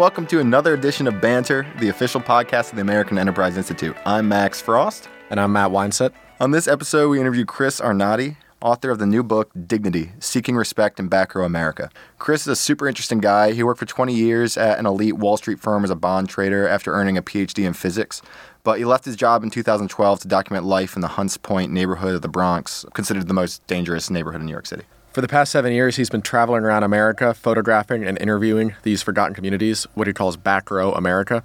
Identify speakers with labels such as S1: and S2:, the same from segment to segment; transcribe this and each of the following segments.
S1: welcome to another edition of Banter, the official podcast of the American Enterprise Institute. I'm Max Frost.
S2: And I'm Matt Weinset.
S1: On this episode, we interview Chris Arnade, author of the new book, Dignity Seeking Respect in Back Row America. Chris is a super interesting guy. He worked for 20 years at an elite Wall Street firm as a bond trader after earning a PhD in physics. But he left his job in 2012 to document life in the Hunts Point neighborhood of the Bronx, considered the most dangerous neighborhood in New York City.
S2: For the past seven years, he's been traveling around America, photographing and interviewing these forgotten communities, what he calls back row America.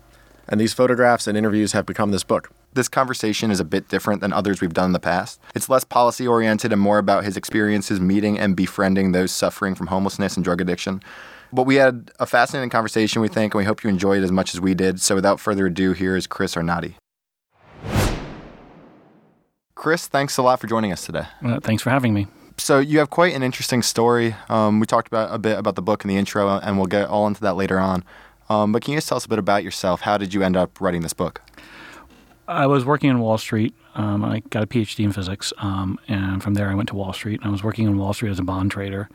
S2: And these photographs and interviews have become this book.
S1: This conversation is a bit different than others we've done in the past. It's less policy oriented and more about his experiences meeting and befriending those suffering from homelessness and drug addiction. But we had a fascinating conversation, we think, and we hope you enjoyed it as much as we did. So without further ado, here is Chris Arnade. Chris, thanks a lot for joining us today.
S3: Uh, thanks for having me
S1: so you have quite an interesting story. Um, we talked about a bit about the book in the intro, and we'll get all into that later on. Um, but can you just tell us a bit about yourself? How did you end up writing this book?
S3: I was working in Wall Street. Um, I got a PhD in physics, um, and from there I went to Wall Street. I was working in Wall Street as a bond trader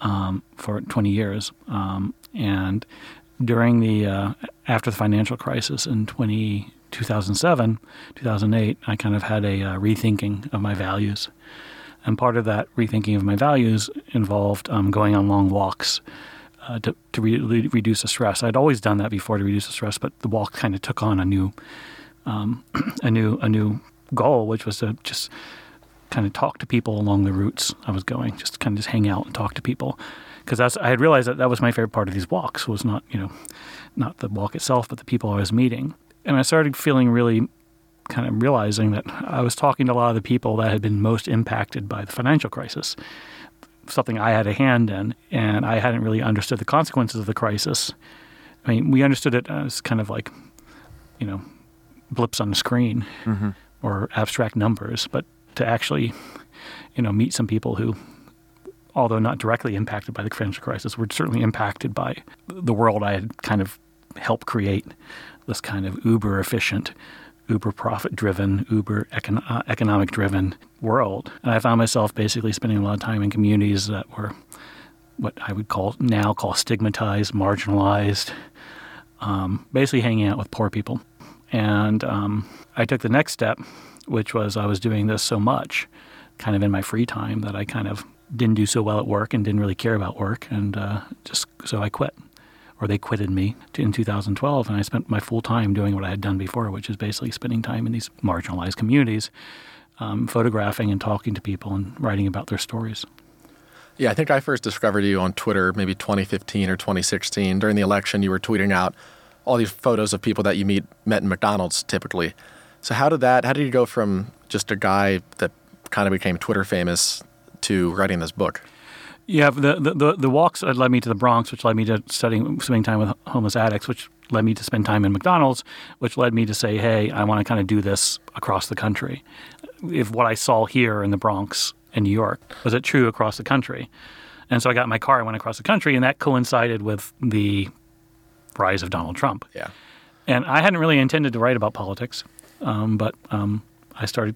S3: um, for 20 years. Um, and during the uh, after the financial crisis in 20, 2007, 2008, I kind of had a uh, rethinking of my values. And part of that rethinking of my values involved um, going on long walks uh, to, to re- reduce the stress. I'd always done that before to reduce the stress, but the walk kind of took on a new, um, a new, a new goal, which was to just kind of talk to people along the routes I was going, just kind of just hang out and talk to people. Because I had realized that that was my favorite part of these walks was not, you know, not the walk itself, but the people I was meeting. And I started feeling really kind of realizing that I was talking to a lot of the people that had been most impacted by the financial crisis, something I had a hand in, and I hadn't really understood the consequences of the crisis. I mean, we understood it as kind of like, you know, blips on the screen mm-hmm. or abstract numbers, but to actually, you know, meet some people who, although not directly impacted by the financial crisis, were certainly impacted by the world I had kind of helped create, this kind of uber efficient uber profit driven, uber uh, economic driven world. And I found myself basically spending a lot of time in communities that were what I would call now call stigmatized, marginalized, um, basically hanging out with poor people. And um, I took the next step, which was I was doing this so much, kind of in my free time, that I kind of didn't do so well at work and didn't really care about work, and uh, just so I quit or they quitted me in 2012, and I spent my full time doing what I had done before, which is basically spending time in these marginalized communities, um, photographing and talking to people and writing about their stories.
S2: Yeah, I think I first discovered you on Twitter maybe 2015 or 2016. During the election, you were tweeting out all these photos of people that you meet met in McDonald's typically. So how did that? How did you go from just a guy that kind of became Twitter famous to writing this book?
S3: Yeah, the, the, the walks led me to the Bronx, which led me to studying, spending time with homeless addicts, which led me to spend time in McDonald's, which led me to say, hey, I want to kind of do this across the country. If what I saw here in the Bronx in New York was it true across the country? And so I got my car and went across the country, and that coincided with the rise of Donald Trump.
S2: Yeah.
S3: And I hadn't really intended to write about politics, um, but um, I started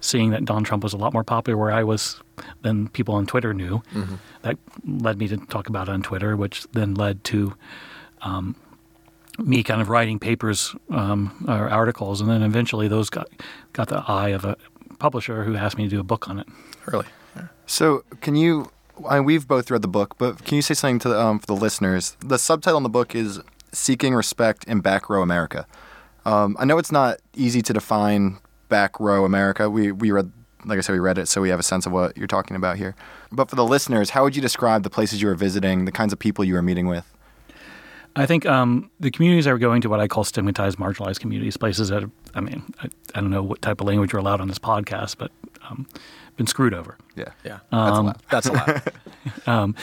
S3: seeing that Donald Trump was a lot more popular where I was than people on Twitter knew. Mm-hmm. That led me to talk about it on Twitter, which then led to um, me kind of writing papers um, or articles, and then eventually those got got the eye of a publisher who asked me to do a book on it.
S2: Really?
S1: Yeah. So, can you? I mean, we've both read the book, but can you say something to um, for the listeners? The subtitle in the book is "Seeking Respect in Back Row America." Um, I know it's not easy to define back row America. We we read like I said, we read it, so we have a sense of what you're talking about here. But for the listeners, how would you describe the places you were visiting, the kinds of people you were meeting with?
S3: I think um, the communities I were going to, what I call stigmatized, marginalized communities, places that, I mean, I, I don't know what type of language you're allowed on this podcast, but um, been screwed over.
S1: Yeah,
S2: yeah, um, that's a lot. That's a
S3: lot. um,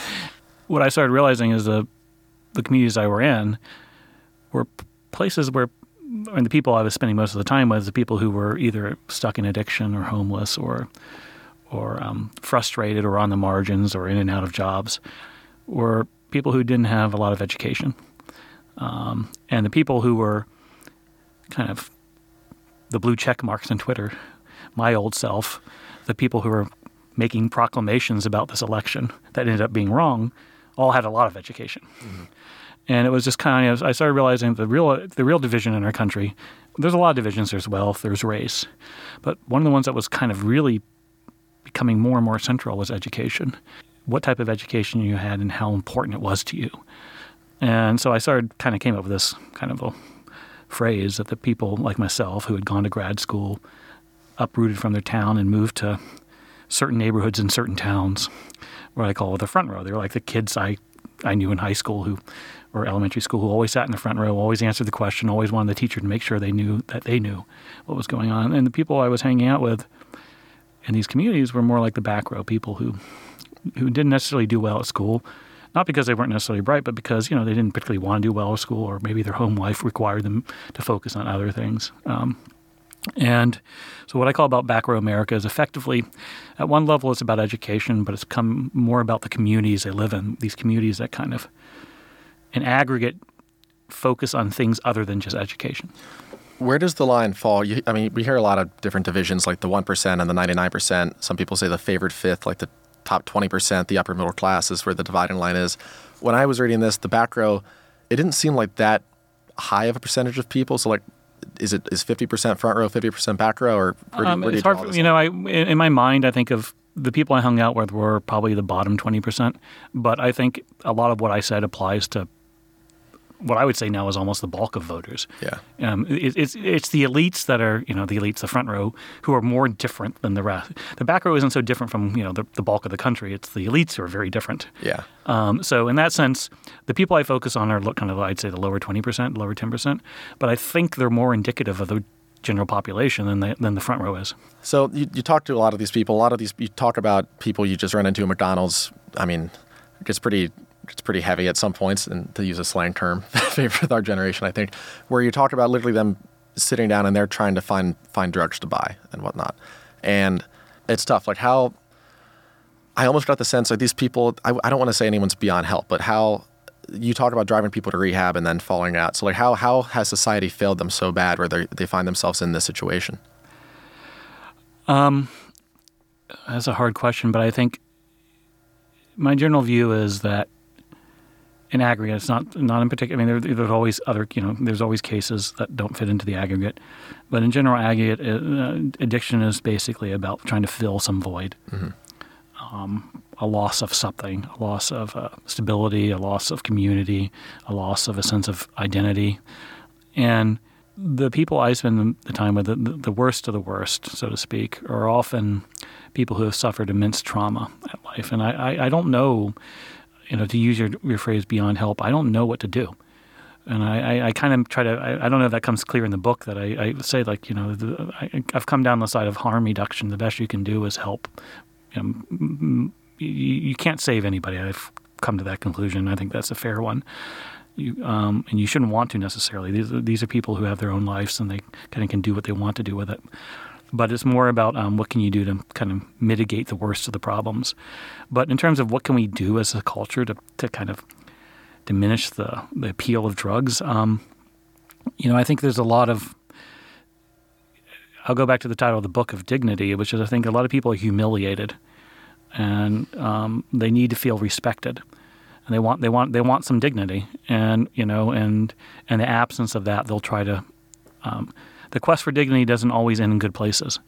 S3: what I started realizing is the the communities I were in were places where and the people I was spending most of the time with, the people who were either stuck in addiction or homeless or or um, frustrated or on the margins or in and out of jobs, were people who didn't have a lot of education, um, and the people who were kind of the blue check marks on Twitter, my old self, the people who were making proclamations about this election that ended up being wrong, all had a lot of education. Mm-hmm. And it was just kind of I started realizing the real the real division in our country. There's a lot of divisions. There's wealth. There's race, but one of the ones that was kind of really becoming more and more central was education. What type of education you had and how important it was to you. And so I started kind of came up with this kind of a phrase that the people like myself who had gone to grad school, uprooted from their town and moved to certain neighborhoods in certain towns, what I call the front row. They were like the kids I I knew in high school who or elementary school who always sat in the front row, always answered the question, always wanted the teacher to make sure they knew that they knew what was going on. And the people I was hanging out with in these communities were more like the back row people who who didn't necessarily do well at school, not because they weren't necessarily bright, but because you know they didn't particularly want to do well at school, or maybe their home life required them to focus on other things. Um, and so, what I call about back row America is effectively, at one level, it's about education, but it's come more about the communities they live in. These communities that kind of, in aggregate, focus on things other than just education.
S2: Where does the line fall? You, I mean, we hear a lot of different divisions, like the one percent and the ninety-nine percent. Some people say the favored fifth, like the top twenty percent, the upper middle class, is where the dividing line is. When I was reading this, the back row, it didn't seem like that high of a percentage of people. So, like, is it is fifty percent front row, fifty percent back row, or where do,
S3: Um,
S2: where do
S3: it's
S2: you
S3: hard, for, you know. I in, in my mind, I think of the people I hung out with were probably the bottom twenty percent, but I think a lot of what I said applies to what I would say now is almost the bulk of voters.
S2: Yeah.
S3: Um, it, it's it's the elites that are you know the elites, the front row, who are more different than the rest. The back row isn't so different from you know the, the bulk of the country. It's the elites who are very different.
S2: Yeah.
S3: Um, so in that sense, the people I focus on are kind of I'd say the lower twenty percent, lower ten percent, but I think they're more indicative of the general population than the, than the front row is.
S2: So you, you talk to a lot of these people. A lot of these you talk about people you just run into at McDonald's. I mean, it gets pretty it's pretty heavy at some points, and to use a slang term, favorite with our generation, I think, where you talk about literally them sitting down and they're trying to find find drugs to buy and whatnot, and it's tough. Like how I almost got the sense like these people. I, I don't want to say anyone's beyond help, but how you talk about driving people to rehab and then falling out. So like how how has society failed them so bad where they they find themselves in this situation?
S3: Um, That's a hard question, but I think my general view is that in aggregate, it's not not in particular. I mean, there, there's always other, you know, there's always cases that don't fit into the aggregate, but in general, aggregate uh, addiction is basically about trying to fill some void, um, a loss of something, a loss of uh, stability, a loss of community, a loss of a sense of identity, and the people I spend the time with, the, the worst of the worst, so to speak, are often people who have suffered immense trauma at life. And I, I, I don't know, you know, to use your, your phrase beyond help, I don't know what to do. And I, I, I kind of try to, I, I don't know if that comes clear in the book that I, I say, like, you know, the, I, I've come down the side of harm reduction. The best you can do is help. You, know, you, you can't save anybody. I've come to that conclusion. I think that's a fair one you, um, and you shouldn't want to necessarily. These these are people who have their own lives and they kind of can do what they want to do with it. But it's more about um, what can you do to kind of mitigate the worst of the problems. But in terms of what can we do as a culture to, to kind of diminish the, the appeal of drugs, um, you know, I think there's a lot of. I'll go back to the title of the book of dignity, which is I think a lot of people are humiliated, and um, they need to feel respected and they want they want they want some dignity and you know and in the absence of that they'll try to um, the quest for dignity doesn't always end in good places.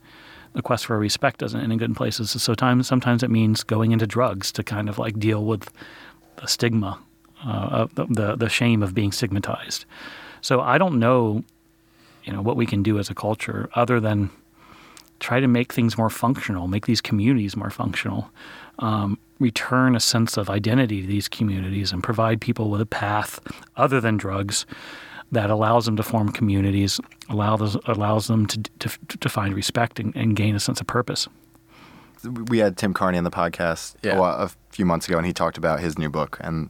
S3: The quest for respect doesn't end in good places. So times sometimes it means going into drugs to kind of like deal with the stigma uh, the, the the shame of being stigmatized. So I don't know you know what we can do as a culture other than try to make things more functional make these communities more functional um, return a sense of identity to these communities and provide people with a path other than drugs that allows them to form communities, allows allows them to to, to find respect and, and, gain a sense of purpose.
S1: We had Tim Carney on the podcast
S2: yeah.
S1: a, a, few months ago, and he talked about his new book, and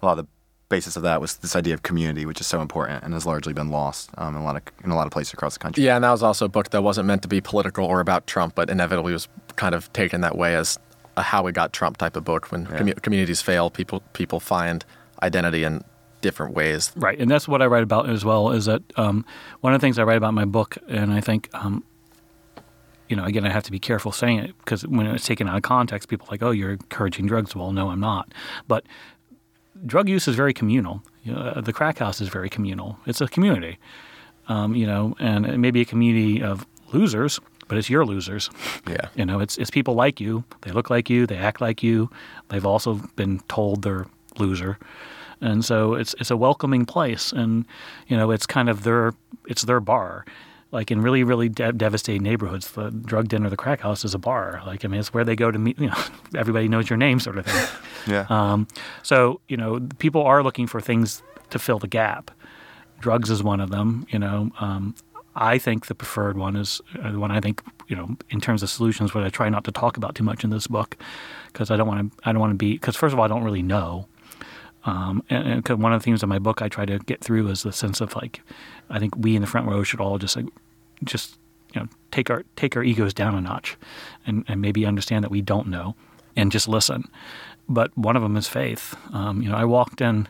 S1: a lot of the basis of that was this idea of community, which is so important and has largely been lost um, in a lot of in a lot of places across the country.
S2: Yeah, and that was also a book that wasn't meant to be political or about Trump, but inevitably was kind of taken that way as a how we got Trump type of book. When yeah. commu- communities fail, people people find identity in different ways.
S3: Right, and that's what I write about as well. Is that um, one of the things I write about in my book, and I think. Um, you know, again, I have to be careful saying it because when it's taken out of context, people are like, "Oh, you're encouraging drugs." Well, no, I'm not. But drug use is very communal. You know, uh, the crack house is very communal. It's a community, um, you know, and it may be a community of losers, but it's your losers.
S2: Yeah.
S3: You know, it's it's people like you. They look like you. They act like you. They've also been told they're loser, and so it's it's a welcoming place. And you know, it's kind of their it's their bar. Like in really really de- devastating neighborhoods, the drug den or the crack house is a bar. Like I mean, it's where they go to meet. You know, everybody knows your name, sort of thing.
S1: Yeah.
S3: Um, so you know, people are looking for things to fill the gap. Drugs is one of them. You know, um, I think the preferred one is uh, the one I think you know in terms of solutions. What I try not to talk about too much in this book because I don't want to. I don't want to be because first of all, I don't really know. Um, and, one of the themes of my book I try to get through is the sense of like, I think we in the front row should all just like, just you know, take our take our egos down a notch, and, and maybe understand that we don't know, and just listen. But one of them is faith. Um, you know, I walked in.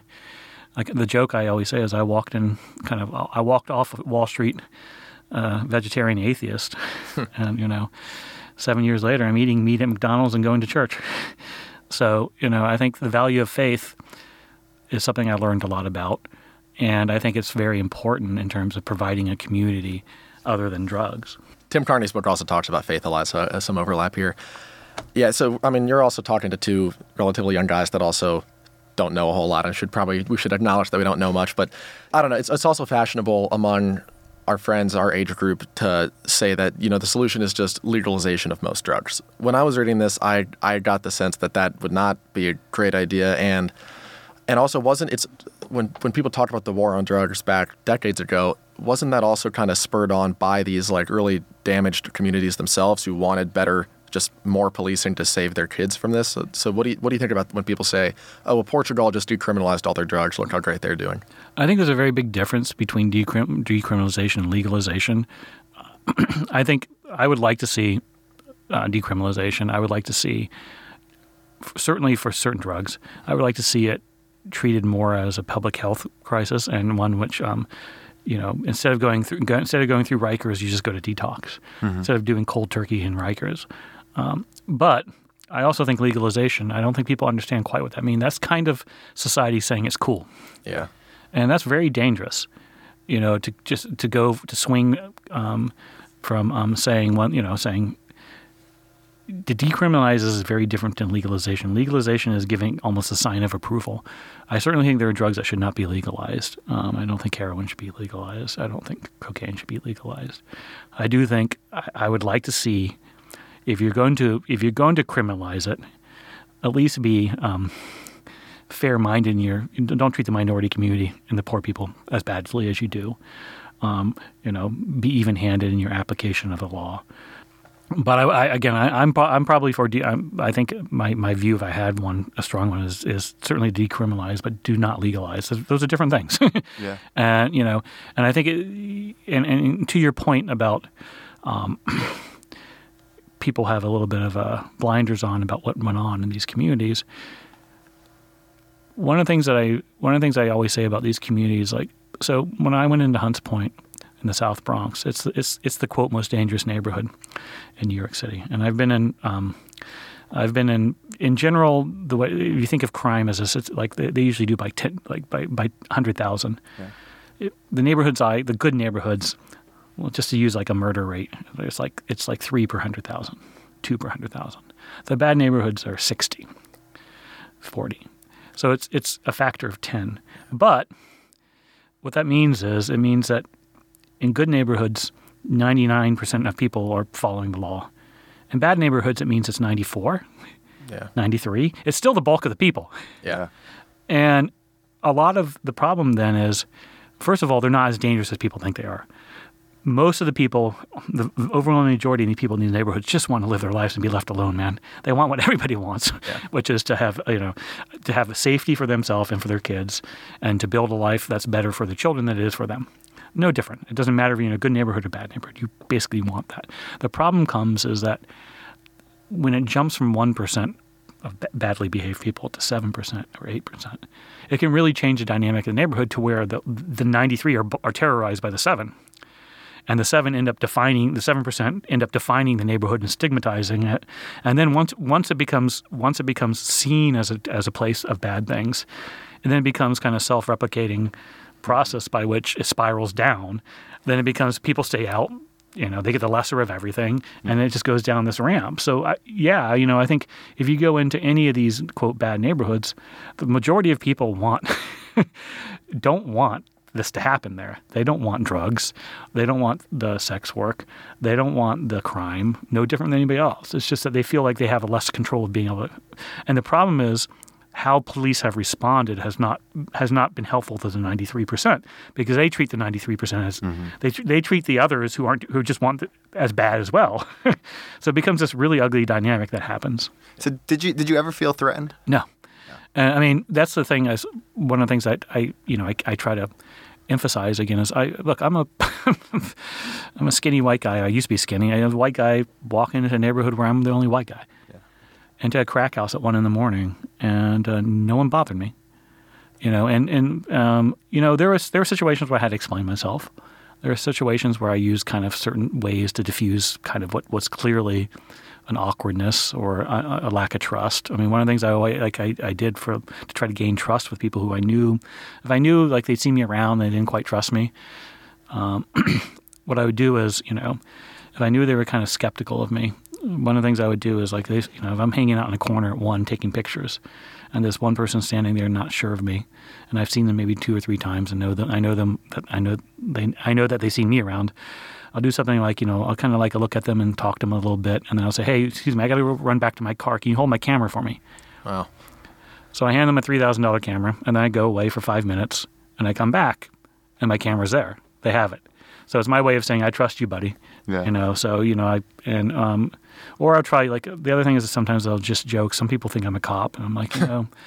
S3: Like the joke I always say is, I walked in kind of. I walked off of Wall Street, uh, vegetarian atheist, and you know, seven years later, I'm eating meat at McDonald's and going to church. So you know, I think the value of faith is something I learned a lot about, and I think it's very important in terms of providing a community other than drugs.
S2: Tim Carney's book also talks about faith a lot, so uh, some overlap here. Yeah, so I mean, you're also talking to two relatively young guys that also don't know a whole lot, and should probably we should acknowledge that we don't know much. But I don't know. It's it's also fashionable among our friends, our age group, to say that you know the solution is just legalization of most drugs. When I was reading this, I I got the sense that that would not be a great idea, and and also wasn't it's when when people talked about the war on drugs back decades ago wasn't that also kind of spurred on by these like early damaged communities themselves who wanted better just more policing to save their kids from this so, so what do you what do you think about when people say oh well Portugal just decriminalized all their drugs look how great they're doing
S3: I think there's a very big difference between decrim- decriminalization and legalization. I think I would like to see uh, decriminalization. I would like to see, certainly for certain drugs, I would like to see it treated more as a public health crisis and one which, um, you know, instead of going through go, instead of going through Rikers, you just go to detox instead of doing cold turkey in Rikers. Um, but I also think legalization. I don't think people understand quite what that means. That's kind of society saying it's cool
S2: yeah
S3: and that's very dangerous. You know, to just to go to swing um, from um, saying one, you know, saying to decriminalize is very different than legalization. Legalization is giving almost a sign of approval. I certainly think there are drugs that should not be legalized. Um, I don't think heroin should be legalized. I don't think cocaine should be legalized. I do think I, I would like to see if you're going to if you're going to criminalize it, at least be um, fair-minded in your don't treat the minority community and the poor people as badly as you do. Um, you know, be even-handed in your application of the law. But I, I, again, I, I'm I'm probably for. De- I'm, I think my, my view, if I had one, a strong one, is is certainly decriminalize, but do not legalize. Those- Those are different things.
S1: Yeah.
S3: and you know, and I think, it, and, and to your point about um, people have a little bit of uh, blinders on about what went on in these communities. One of the things that I one of the things I always say about these communities, like so, when I went into Hunts Point in the South Bronx, it's the, it's it's the quote most dangerous neighborhood in New York City, and I've been in. Um, I've been in, in general, the way if you think of crime as a, it's like they, they usually do by ten, like by by hundred thousand.
S1: Yeah.
S3: The neighborhoods I, the good neighborhoods, well, just to use like a murder rate, it's like it's like three per hundred thousand, two per hundred thousand. The bad neighborhoods are 60, 40. So it's it's a factor of ten. But what that means is it means that in good neighborhoods, 99% of people are following the law. In bad neighborhoods, it means it's 94,
S2: yeah
S3: 93. It's still the bulk of the people.
S2: yeah
S3: And a lot of the problem then is, first of all, they're not as dangerous as people think they are. Most of the people, the overwhelming majority of the people in these neighborhoods just want to live their lives and be left alone, man. They want what everybody wants, which is to have, you know, to have safety for themselves and for their kids and to build a life that's better for the children than it is for them. No different. It doesn't matter if you're in a good neighborhood or a bad neighborhood. You basically want that. The problem comes is that when it jumps from 1% of ba- badly behaved people to 7% or 8%, it can really change the dynamic of the neighborhood to where the, the 93 are, are terrorized by the 7. And the 7 end up defining, the 7% end up defining the neighborhood and stigmatizing it. And then once, once, it, becomes, once it becomes seen as a, as a place of bad things, and then it becomes kind of self-replicating process by which it spirals down. Then it becomes people stay out. You know, they get the lesser of everything, mm. and it just goes down this ramp. So, I, yeah, you know, I think if you go into any of these quote bad neighborhoods, the majority of people want don't want this to happen there. They don't want drugs. They don't want the sex work. They don't want the crime. No different than anybody else. It's just that they feel like they have less control of being able to. And the problem is how police have responded has not has not been helpful to the 93% because they treat the 93% as mm-hmm. they they treat the others who aren't who just want it as bad as well. so it becomes this really ugly dynamic that happens.
S1: So did you did you ever feel threatened?
S3: No. And I mean, that's the thing. Is one of the things that I, you know, I, I try to emphasize again is I look. I'm a, I'm a skinny white guy. I used to be skinny. I'm a white guy walking into a neighborhood where I'm the only white guy. Into a crack house at one in the morning, and uh, no one bothered me. You know, and and um, you know, there was there were situations where I had to explain myself. There are situations where I used kind of certain ways to diffuse kind of what what's clearly an awkwardness or a, a, lack of trust. I mean, one of the things I like I, I did for to try to gain trust with people who I knew, if I knew like they'd see me around, and they didn't quite trust me. Um, what I would do is, you know, if I knew they were kind of skeptical of me, one of the things I would do is like, this, you know, if I'm hanging out in a corner at one taking pictures, and this one person standing there not sure of me, and I've seen them maybe two or three times, and know that I know them that I know they I know that they see me around. I'll do something like, you know, I'll kind of like look at them and talk to them a little bit, and then I'll say, hey, excuse me, I got to run back to my car. Can you hold my camera for me?
S2: Wow.
S3: So I hand them a three thousand dollar camera, and then I go away for five minutes, and I come back, and my camera's there. They have it. So it's my way of saying I trust you, buddy.
S1: Yeah.
S3: You know. So you know, I and um, or I'll try like the other thing is that sometimes I'll just joke. Some people think I'm a cop, and I'm like, you know.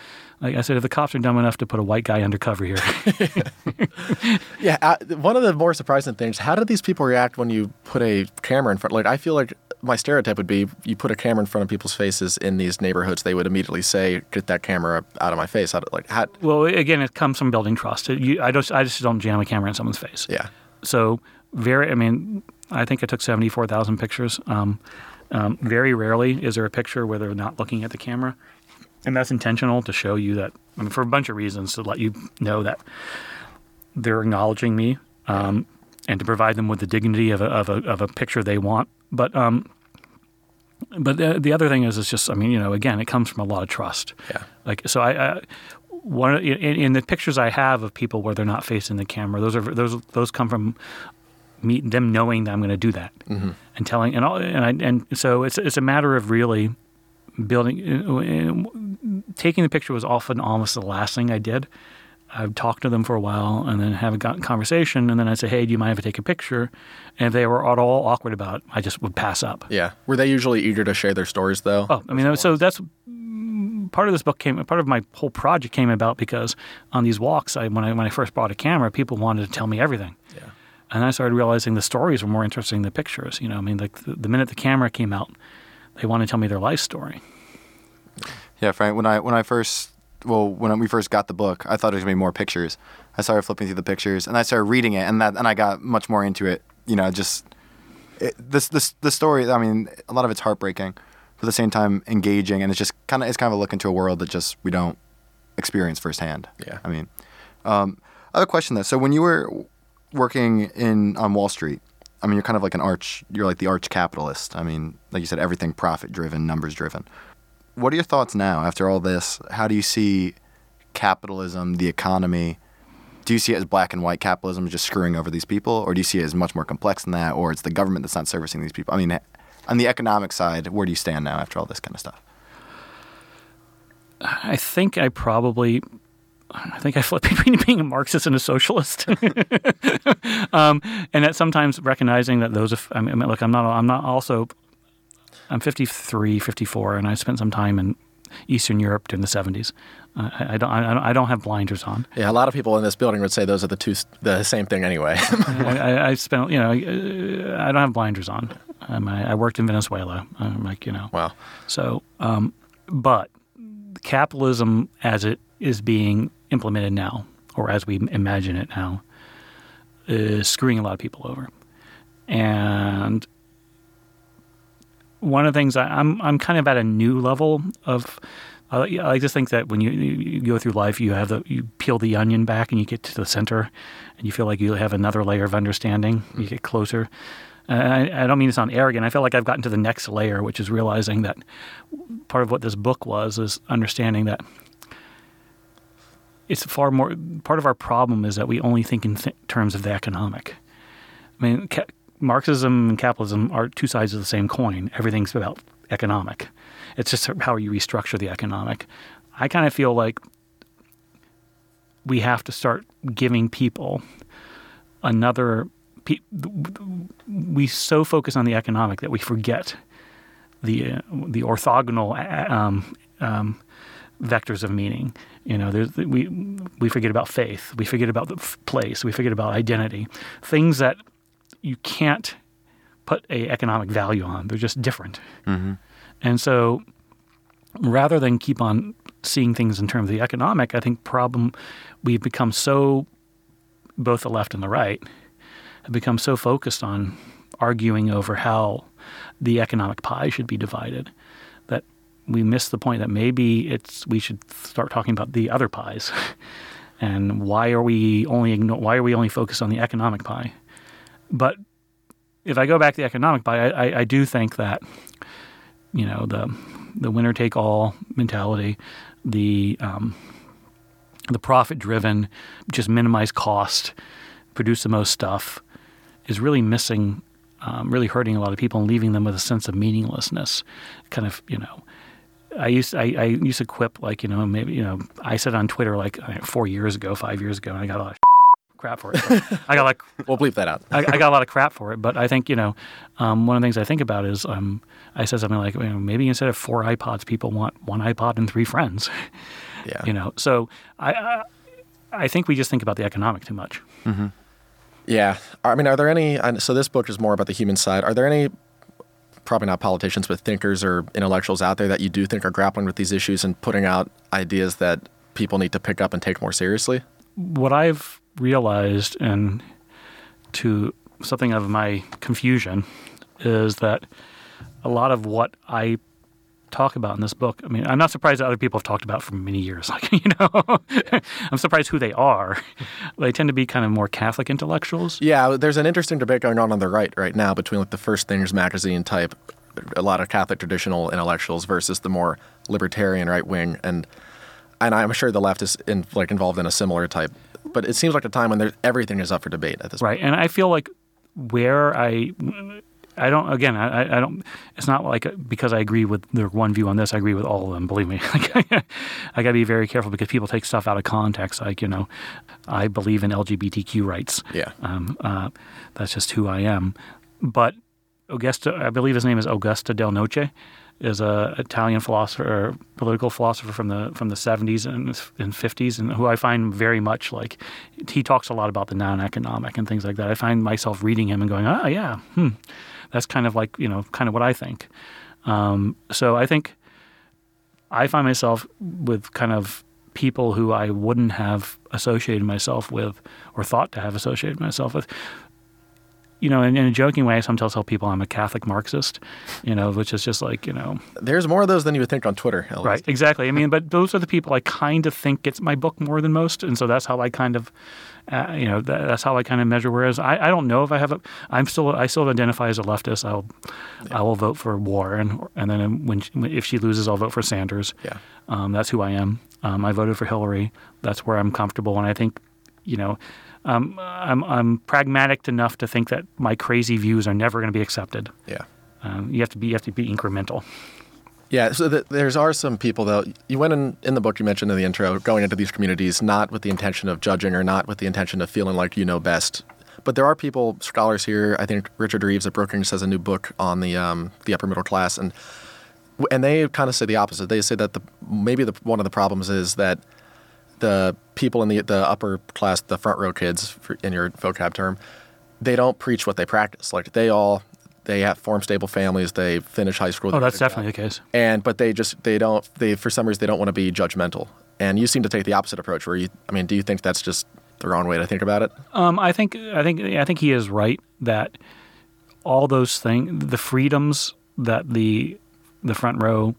S3: Like I said, if the cops are dumb enough to put a white guy undercover here,
S2: Yeah, uh, one of the more surprising things, how did these people react when you put a camera in front? Like, I feel like my stereotype would be you put a camera in front of people's faces in these neighborhoods, they would immediately say, "Get that camera out of my face!" How, like, how,
S3: well, again, it comes from building trust. You, I just, I just don't jam a camera in someone's face.
S2: yeah,
S3: So very, I mean, I think I took seventy-four thousand pictures. Um, um, very rarely is there a picture where they're not looking at the camera, and that's intentional to show you that. I mean, for a bunch of reasons to let you know that they're acknowledging me, um, and to provide them with the dignity of a, of a, of a picture they want. But um, but the, the other thing is, it's just, I mean, you know, again, it comes from a lot of trust.
S2: Yeah.
S3: Like, so I, I one in, in the pictures I have of people where they're not facing the camera, those are those those come from me them knowing that I'm going to do that
S2: Mm-hmm.
S3: and telling and all, and I, and so it's it's a matter of really building. Taking the picture was often almost the last thing I did. I'd talk to them for a while and then have a conversation, and then I'd say, "Hey, do you mind if I take a picture?" And if they were at all awkward about, it, I just would pass up.
S2: yeah. Were they usually eager to share their stories though?
S3: Oh, I mean, so that's mm, part of this book came. Part of my whole project came about because on these walks, I, when I when I first bought a camera, people wanted to tell me everything,
S2: Yeah.
S3: And I started realizing the stories were more interesting than the pictures. You know, I mean, like the, the minute the camera came out, they wanted to tell me their life story.
S1: Yeah, Frank. When I when I first well when we first got the book, I thought it was gonna be more pictures. I started flipping through the pictures, and I started reading it, and that and I got much more into it. You know, just it, this this the story. I mean, a lot of it's heartbreaking, but at the same time engaging, and it's just kind of it's kind of a look into a world that just we don't experience firsthand.
S2: Yeah.
S1: I mean, um, I have a question though. So when you were working in on Wall Street, I mean, you're kind of like an arch. You're like the arch capitalist. I mean, like you said, everything profit driven, numbers driven. What are your thoughts now after all this? How do you see capitalism, the economy? Do you see it as black and white capitalism just screwing over these people, or do you see it as much more complex than that, or it's the government that's not servicing these people? I mean, on the economic side, where do you stand now after all this kind of stuff?
S3: I think I probably. I think I flip between being a Marxist and a socialist, um, and that sometimes recognizing that those. I mean, look, I'm not. I'm not also. I'm 53, 54, and I spent some time in Eastern Europe during the 70s. Uh, I, I don't. I, don't- I don't have blinders on.
S2: Yeah, a lot of people in this building would say those are the two the same thing anyway.
S3: I, I, spent. You know, uh, I don't have blinders on. Um, I, I worked in Venezuela. I'm like, you know.
S2: wow.
S3: So, um, but capitalism as it is being implemented now, or as we imagine it now, is screwing a lot of people over. And one of the things I, I'm I'm kind of at a new level of I, I just think that when you, you go through life, you have the you peel the onion back and you get to the center, and you feel like you have another layer of understanding. You mm. get closer. I, I don't mean to sound arrogant. I feel like I've gotten to the next layer, which is realizing that part of what this book was is understanding that it's far more. Part of our problem is that we only think in th- terms of the economic. I mean, ca- Marxism and capitalism are two sides of the same coin. Everything's about economic. It's just how you restructure the economic. I kind of feel like we have to start giving people another. pe- We so focus on the economic that we forget the uh, the orthogonal um, um, vectors of meaning. You know, there's, we we forget about faith. We forget about the f- place. We forget about identity. Things that you can't put a economic value on. They're just different. Mm-hmm. And so, rather than keep on seeing things in terms of the economic, I think problem we've become so both the left and the right have become so focused on arguing over how the economic pie should be divided we miss the point that maybe it's we should start talking about the other pies and why are we only why are we only focused on the economic pie but if I go back to the economic pie, I, I, I do think that you know the the winner take all mentality, the um, the profit driven, just minimize cost, produce the most stuff, is really missing, um, really hurting a lot of people and leaving them with a sense of meaninglessness. Kind of you know. I used I, I used to quip like you know maybe you know I said on Twitter like four years ago five years ago and I got a lot of crap for it. I got like
S2: We'll bleep that out.
S3: I, I got a lot of crap for it, but I think you know, um, one of the things I think about is um, I said something like, you know, maybe instead of four iPods, people want one iPod and three friends.
S2: Yeah.
S3: You know, so I, I I think we just think about the economic too much.
S2: Yeah. I mean, are there any? So this book is more about the human side. Are there any? Probably not politicians, but thinkers or intellectuals out there that you do think are grappling with these issues and putting out ideas that people need to pick up and take more seriously.
S3: What I've realized, and to something of my confusion, is that a lot of what I talk about in this book. I mean, I'm not surprised that other people have talked about for many years. Like, you know, I'm surprised who they are. They tend to be kind of more Catholic intellectuals.
S2: Yeah, there's an interesting debate going on on the right right now between like the First Things magazine type, a lot of Catholic traditional intellectuals versus the more libertarian right wing, and and I'm sure the left is in, like involved in a similar type. But it seems like a time when there's, everything is up for debate at this point
S3: Right. And I feel like where I, I don't, again, I, I don't, it's not like because I agree with their one view on this, I agree with all of them, believe me. I got to be very careful because people take stuff out of context. Like, you know, I believe in LGBTQ rights.
S2: Yeah.
S3: Um, uh, that's just who I am. But Augusta, I believe his name is Augusta Del Noce, is a Italian philosopher, political philosopher from the from the 70s and, and 50s, and who I find very much like he talks a lot about the non-economic and things like that. I find myself reading him and going, ah, yeah, hmm, that's kind of like you know, kind of what I think. Um, so I think I find myself with kind of people who I wouldn't have associated myself with or thought to have associated myself with. You know, in, in a joking way, I sometimes tell people I'm a Catholic Marxist, you know, which is just like, you know,
S2: There's more of those than you would think on Twitter.
S3: Right, exactly. I mean, but those are the people I kind of think gets my book more than most, and so that's how I kind of, uh, you know, that, that's how I kind of measure. Whereas I, I don't know if I have a, I'm still, I still identify as a leftist. I'll, I will vote for Warren, and then when she, if she loses, I'll vote for Sanders.
S2: Yeah.
S3: Um, that's who I am. Um, I voted for Hillary. That's where I'm comfortable, and I think, you know, um, I'm I'm pragmatic enough to think that my crazy views are never going to be accepted.
S2: Yeah.
S3: Um, you have to be you have to be incremental.
S2: Yeah, so th- there's are some people though. You went in in the book you mentioned in the intro, going into these communities not with the intention of judging or not with the intention of feeling like you know best. But there are people, scholars here. I think Richard Reeves at Brookings has a new book on the um, the upper middle class, and and they kind of say the opposite. They say that the maybe the one of the problems is that the people in the the upper class, the front row kids, for, in your vocab term, they don't preach what they practice. Like they all they have form stable families. They finish high school.
S3: Oh, that's
S2: a job
S3: definitely the case.
S2: and but they just they don't they for some reason they don't want to be judgmental and you seem to take the opposite approach where you i mean do you think that's just the wrong way to think about it
S3: Um, I think I think I think he is right that all those things, the freedoms that the the front row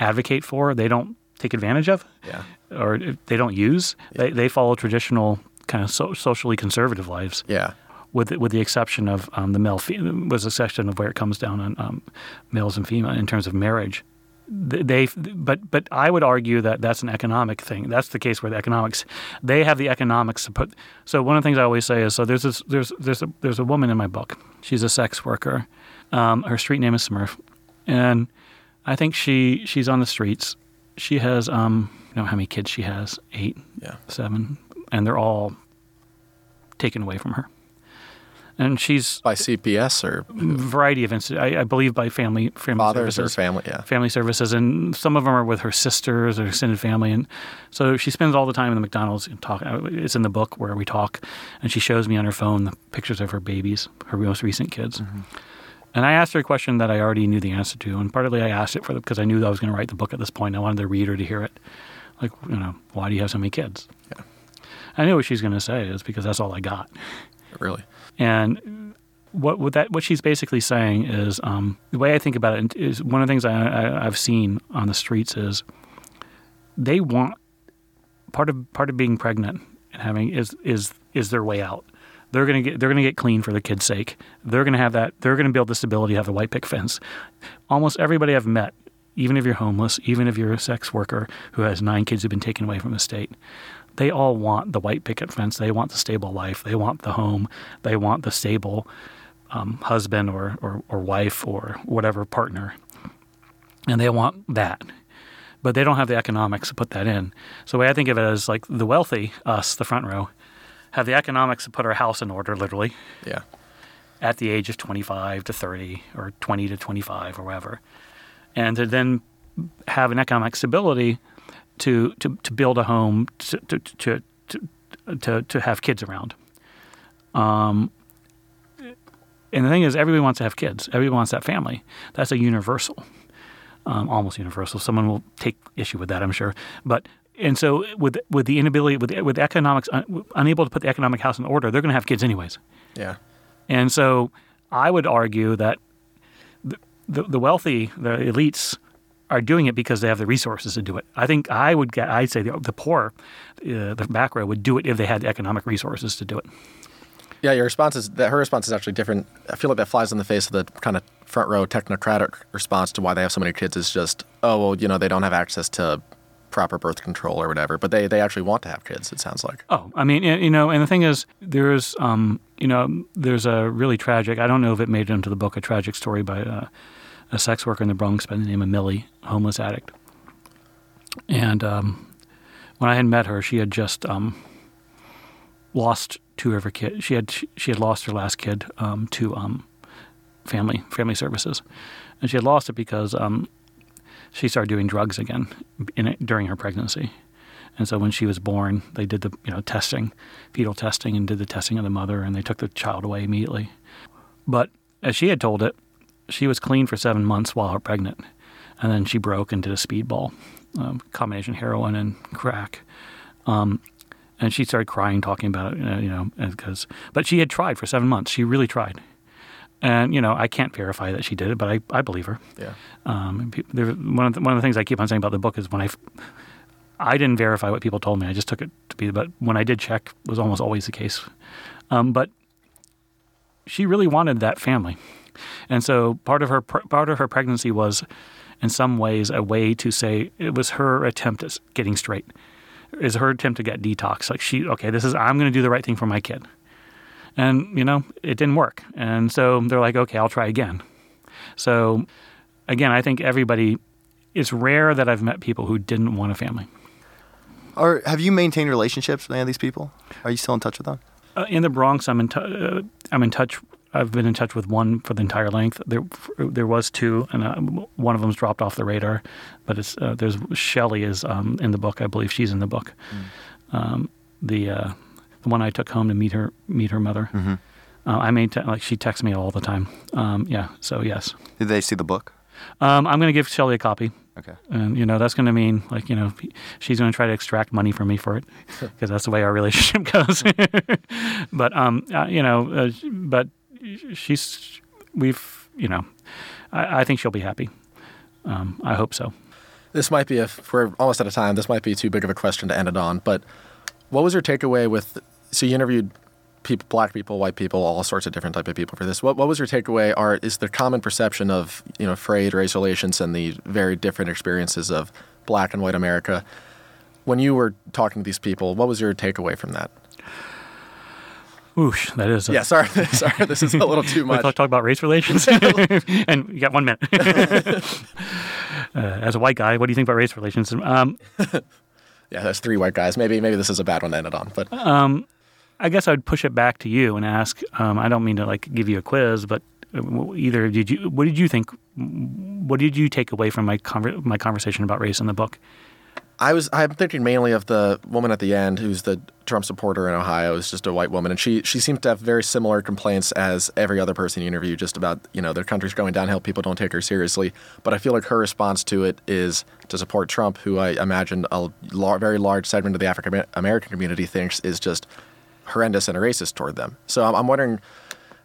S3: advocate for, they don't take advantage of
S2: Yeah.
S3: or they don't use. They, they follow traditional kind of so, socially conservative lives,
S2: Yeah.
S3: With the, with the exception of um, the male fe- was a section of where it comes down on um, males and female in terms of marriage. They, but but I would argue that that's an economic thing. That's the case where the economics, they have the economics to put. So one of the things I always say is, so there's this, there's there's a, there's a woman in my book. She's a sex worker. Um, her street name is Smurf, and I think she she's on the streets. She has um, I don't know how many kids she has, eight,
S2: Yeah.
S3: seven, and they're all taken away from her. And she's
S2: By CPS or
S3: variety of incidents. I, I believe by family family
S2: fathers
S3: services,
S2: family. Yeah.
S3: family services, and some of them are with her sisters or extended family. And so she spends all the time in the McDonald's and talk. uh, It's in the book where we talk, and she shows me on her phone the pictures of her babies, her most recent kids. And I asked her a question that I already knew the answer to, and partly I asked it for because I knew I was going to write the book at this point. I wanted the reader to hear it, like you know, why do you have so many kids?
S2: Yeah.
S3: I knew what she's going to say is because that's all I got.
S2: Really.
S3: And what what that what she's basically saying is um, the way I think about it is one of the things I, I, I've seen on the streets is they want part of part of being pregnant and having is is is their way out. They're gonna get they're gonna get clean for the kid's sake. They're gonna have that. They're gonna build the stability, have the white pick fence. Almost everybody I've met, even if you're homeless, even if you're a sex worker who has nine kids who've been taken away from the state, they all want the white picket fence. They want the stable life. They want the home. They want the stable um, husband or, or, or wife or whatever partner. And they want that. But they don't have the economics to put that in. So the way I think of it is like the wealthy, us, the front row, have the economics to put our house in order, literally,
S2: Yeah.
S3: at the age of 25 to 30 or 20 to 25 or whatever. And to then have an economic stability to, to, to build a home, to, to, to, to, to, have kids around. Um, and the thing is, everybody wants to have kids. Everybody wants that family. That's a universal, um, almost universal. Someone will take issue with that, I'm sure. But and so with with the inability with with economics un, unable to put the economic house in order, they're going to have kids anyways.
S2: Yeah.
S3: And so I would argue that the, the, the wealthy, the elites, are doing it because they have the resources to do it. I think I would get, I'd say the, the poor, uh, the back row, would do it if they had the economic resources to do it.
S2: Yeah, your response is that her response is actually different. I feel like that flies in the face of the kind of front row technocratic response to why they have so many kids is just, oh well, you know, they don't have access to proper birth control or whatever, but they they actually want to have kids. It sounds like.
S3: Oh, I mean, you know, and the thing is, there's, um, you know, there's a really tragic. I don't know if it made it into the book. A tragic story by uh, a sex worker in the Bronx by the name of Millie, homeless addict. And um, when I had met her, she had just um, lost two of her kids. She had she had lost her last kid um, to um, family family services, and she had lost it because um, she started doing drugs again in during her pregnancy. And so when she was born, they did the you know testing, fetal testing, and did the testing of the mother, and they took the child away immediately. But as she had told it, she was clean for seven months while her pregnant, and then she broke and did a speedball, um, combination heroin and crack. Um, and she started crying, talking about it, uh, you know, because. But she had tried for seven months. She really tried, and you know, I can't verify that she did it, but I, I believe her.
S2: Yeah.
S3: Um, there, one of the, one of the things I keep on saying about the book is when I, I didn't verify what people told me. I just took it to be, but when I did check, it was almost always the case. Um, but she really wanted that family, and so part of her part of her pregnancy was, in some ways, a way to say it was her attempt at getting straight, is her attempt to get detox. Like she, okay, this is I'm going to do the right thing for my kid, and you know it didn't work, and so they're like, okay, I'll try again. So again, I think everybody. It's rare that I've met people who didn't want a family.
S1: Or have you maintained relationships with any of these people? Are you still in touch with them?
S3: Uh, in the Bronx, I'm in. T- uh, I'm in touch. I've been in touch with one for the entire length. There, there was two, and uh, one of them's dropped off the radar. But it's uh, there's Shelley is um, in the book. I believe she's in the book. Um, the uh, the one I took home to meet her meet her mother.
S1: Mm-hmm.
S3: Uh, I made like she texts me all the time. Um, yeah. So yes,
S1: Did they see the book?
S3: um, I'm going to give Shelley a copy.
S1: Okay.
S3: And you know that's going to mean like you know she's going to try to extract money from me for it because that's the way our relationship goes. but um, uh, you know, uh, but she's we've you know, I, I think she'll be happy. Um, I hope so.
S2: This might be, if we're almost out of time, this might be too big of a question to end it on. But what was your takeaway with? So you interviewed people, black people, white people, all sorts of different type of people for this. What what was your takeaway? Are is the common perception of you know frayed race relations and the very different experiences of black and white America? When you were talking to these people, what was your takeaway from that?
S3: Oosh, that is. A,
S2: Yeah, sorry, sorry, this is a little too much.
S3: talk, talk about race relations, and you got one minute. uh, as a white guy, what do you think about race relations? Um,
S2: Yeah, that's three white guys. Maybe maybe this is a bad one to end it on, but
S3: I guess I'd push it back to you and ask. Um, I don't mean to like give you a quiz, but uh, either did you? What did you think? What did you take away from my conver- my conversation about race in the book?
S2: I was I'm thinking mainly of the woman at the end who's the Trump supporter in Ohio is just a white woman. And she she seems to have very similar complaints as every other person you interview just about you know their country's going downhill people don't take her seriously. But I feel like her response to it is to support Trump who I imagine a lar- very large segment of the African American community thinks is just horrendous and racist toward them. So I'm, I'm wondering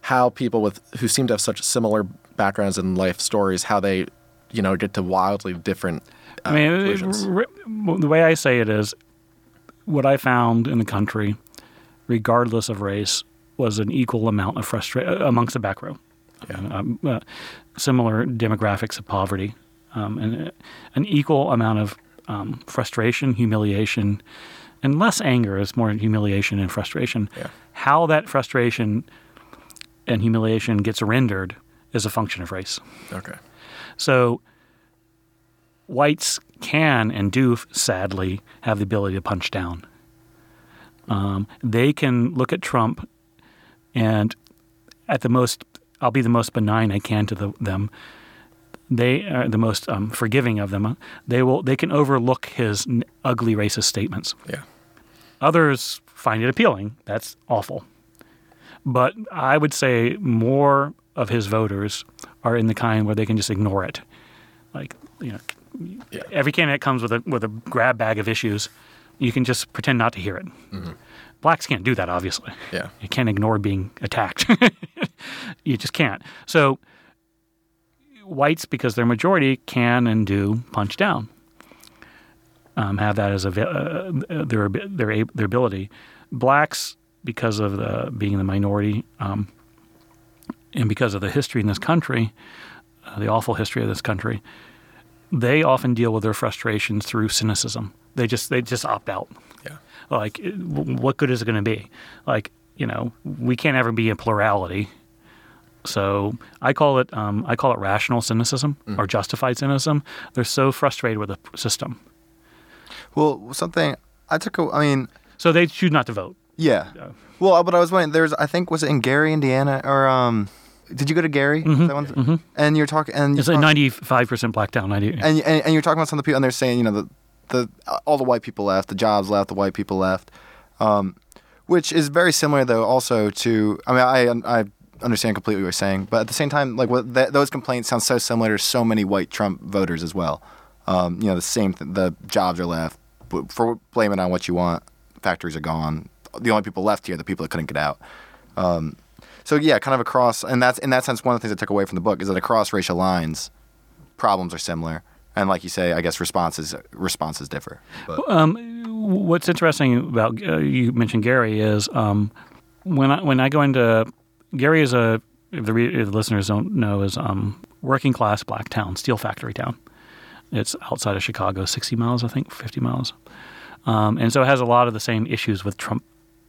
S2: how people with who seem to have such similar backgrounds and life stories how they you know get to wildly different
S3: I mean,
S2: conclusions.
S3: r- r- the way I say it is, what I found in the country, regardless of race, was an equal amount of frustration amongst the back row. Um, uh, similar demographics of poverty, um, and uh, an equal amount of um, frustration, humiliation, and less anger. It's more humiliation and frustration.
S2: Yeah.
S3: How that frustration and humiliation gets rendered is a function of race.
S2: okay
S3: So whites can and do sadly have the ability to punch down. Um, they can look at Trump and at the most, I'll be the most benign I can to the, them. They are the most um, forgiving of them. They will. They can overlook his n- ugly racist statements.
S2: yeah
S3: Others find it appealing. That's awful. But I would say more of his voters are in the kind where they can just ignore it. Like, you know,
S2: Yeah.
S3: every candidate comes with a with a grab bag of issues. You can just pretend not to hear it. Blacks can't do that, obviously.
S2: Yeah.
S3: You can't ignore being attacked. you just can't. So whites, because they're majority, can and do punch down. Um, have that as a uh, their their their ability. Blacks, because of the being the minority, um, and because of the history in this country, uh, the awful history of this country, they often deal with their frustrations through cynicism. They just they just opt out.
S2: yeah
S3: Like, what good is it going to be? Like, you know, we can't ever be a plurality. So I call it um, I call it rational cynicism or justified cynicism. They're so frustrated with the system,
S1: Well, something I took. A, I mean,
S3: so they choose not to vote.
S1: yeah. Well, but I was wondering. There's, I think, was it in Gary, Indiana, or um, did you go to Gary?
S3: Mm-hmm.
S1: That one? And you're talking, and
S3: It's a ninety five percent black town. Ninety.
S1: and, and and you're talking about some of the people, and they're saying, you know, the the all the white people left, the jobs left, the white people left, um, which is very similar though also to. I mean, I I understand completely what you're saying, but at the same time, like what that, those complaints sound so similar to so many white Trump voters as well. Um, you know, the same. Th- the jobs are left but for blame it on what you want. Factories are gone. The only people left here are the people that couldn't get out. Um, so yeah, kind of across, and that's in that sense one of the things I took away from the book is that across racial lines, problems are similar, and like you say, I guess responses responses differ. But
S3: What's interesting about uh, you mentioned Gary is um, when I when I go into Gary is a if the, re- if the listeners don't know is um, working class black town, steel factory town. It's outside of Chicago, sixty miles, I think, fifty miles, um, and so it has a lot of the same issues with Trump.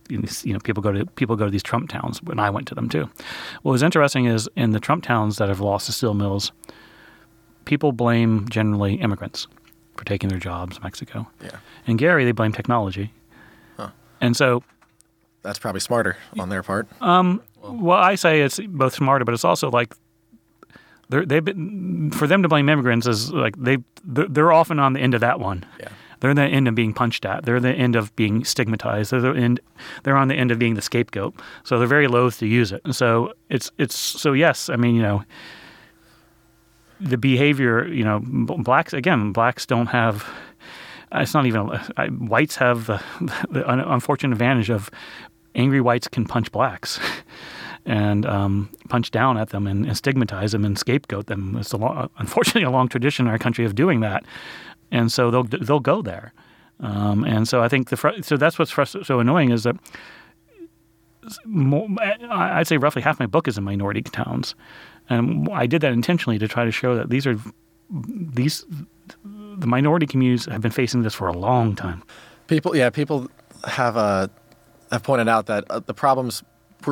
S3: You know, people go to people go to these Trump towns. and I went to them too, what was interesting is in the Trump towns that have lost the steel mills, people blame generally immigrants for taking their jobs Mexico.
S2: yeah
S3: In Gary, they blame technology. Huh. And so,
S2: that's probably smarter on their part Um,
S3: well, I say it's both smarter, but it's also like they're, they've been for them to blame immigrants is like they they're they're often on the end of that one.
S2: Yeah.
S3: They're the end of being punched at. They're the end of being stigmatized. They're the end. They're on the end of being the scapegoat. So they're very loath to use it. And so it's it's so yes. I mean you know the behavior. You know blacks again. Blacks don't have. It's not even uh, I, whites have the, the unfortunate advantage of angry whites can punch blacks. and um, punch down at them and, and, stigmatize them and scapegoat them. It's a unfortunately a long tradition in our country of doing that, and so they'll they'll go there. Um, and so I think the fr- so that's what's frust- so annoying is that more, I'd say roughly half my book is in minority towns, and I did that intentionally to try to show that these are these the minority communities have been facing this for a long time.
S2: People, yeah, people have uh, have pointed out that uh, the problems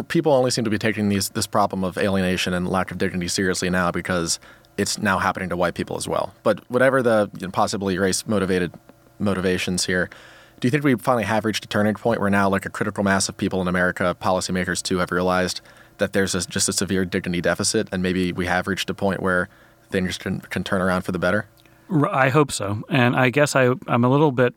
S2: people only seem to be taking these this problem of alienation and lack of dignity seriously now because it's now happening to white people as well. But whatever the you know, possibly race motivated motivations here, do you think we finally have reached a turning point where now, like a critical mass of people in America, policymakers too, have realized that there's a, just a severe dignity deficit, and maybe we have reached a point where things can, can turn around for the better?
S3: I hope so, and I guess I I'm a little bit,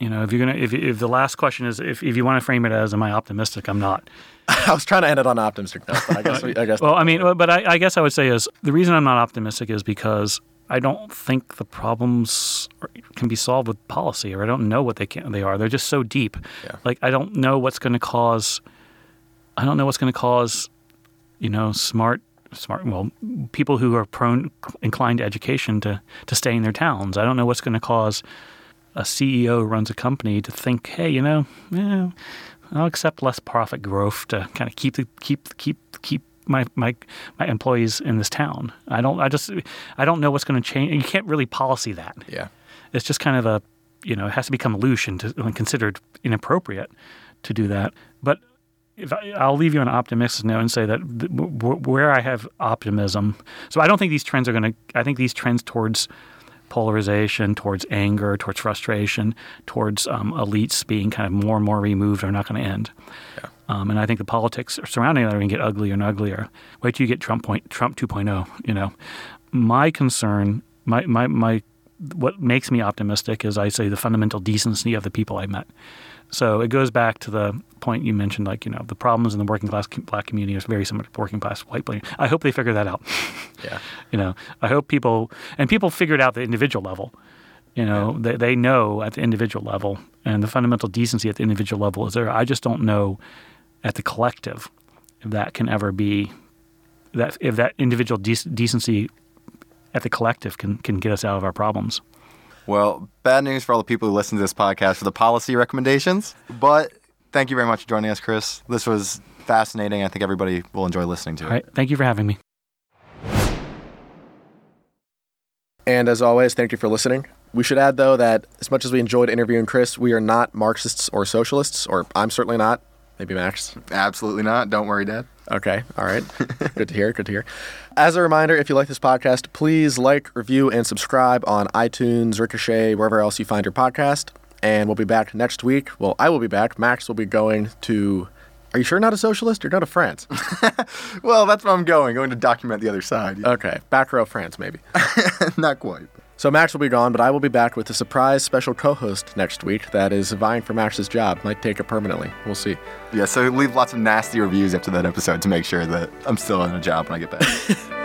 S3: you know, if you're gonna if if the last question is if if you want to frame it as am I optimistic, I'm not.
S2: I was trying to end it on optimistic note, but I guess I guess.
S3: well, I mean, but I, I guess I would say is the reason I'm not optimistic is because I don't think the problems can be solved with policy, or I don't know what they can they are. They're just so deep. Yeah. Like I don't know what's going to cause. I don't know what's going to cause, you know, smart smart well people who are prone inclined to education to to stay in their towns. I don't know what's going to cause a CEO who runs a company to think, hey, you know, yeah, I'll accept less profit growth to kind of keep the keep keep keep my my my employees in this town. I don't. I just. I don't know what's going to change. You can't really policy that.
S2: Yeah.
S3: It's just kind of a. You know, it has to become loose and, to, and considered inappropriate to do that. But if I, will leave you on an optimistic note and say that where I have optimism. So I don't think these trends are going to. I think these trends towards polarization, towards anger, towards frustration, towards um, elites being kind of more and more removed are not going to end. Yeah. Um, and I think the politics surrounding that are going to get uglier and uglier. Wait till you get Trump point Trump 2.0. You know, my concern, my my my, what makes me optimistic is I say the fundamental decency of the people I met. So it goes back to the point you mentioned, like you know, the problems in the working class black community are very similar to working class white. community. I hope they figure that out.
S2: Yeah.
S3: you know, I hope people and people figured out the individual level. You know, yeah. they they know at the individual level, and the fundamental decency at the individual level is there. I just don't know at the collective, if that can ever be that if that individual dec- decency at the collective can can get us out of our problems.
S1: Well, bad news for all the people who listen to this podcast for the policy recommendations, but thank you very much for joining us, Chris. This was fascinating. I think everybody will enjoy listening to it.
S3: All right. Thank you for having me.
S2: And as always, thank you for listening. We should add, though, that as much as we enjoyed interviewing Chris, we are not Marxists or socialists, or I'm certainly not. Maybe Max?
S1: Absolutely not. Don't worry, Dad.
S2: Okay. All right. good to hear. Good to hear. As a reminder, if you like this podcast, please like, review, and subscribe on iTunes, Ricochet, wherever else you find your podcast. And we'll be back next week. Well, I will be back. Max will be going to. Are you sure not a socialist? You're going to France.
S1: well, that's where I'm going. Going to document the other side.
S2: Okay. Back row France, maybe.
S1: not quite.
S2: So Max will be gone, but I will be back with a surprise special co-host next week that is vying for Max's job. Might take it permanently. We'll see.
S1: Yeah, so leave lots of nasty reviews after that episode to make sure that I'm still in a job when I get back.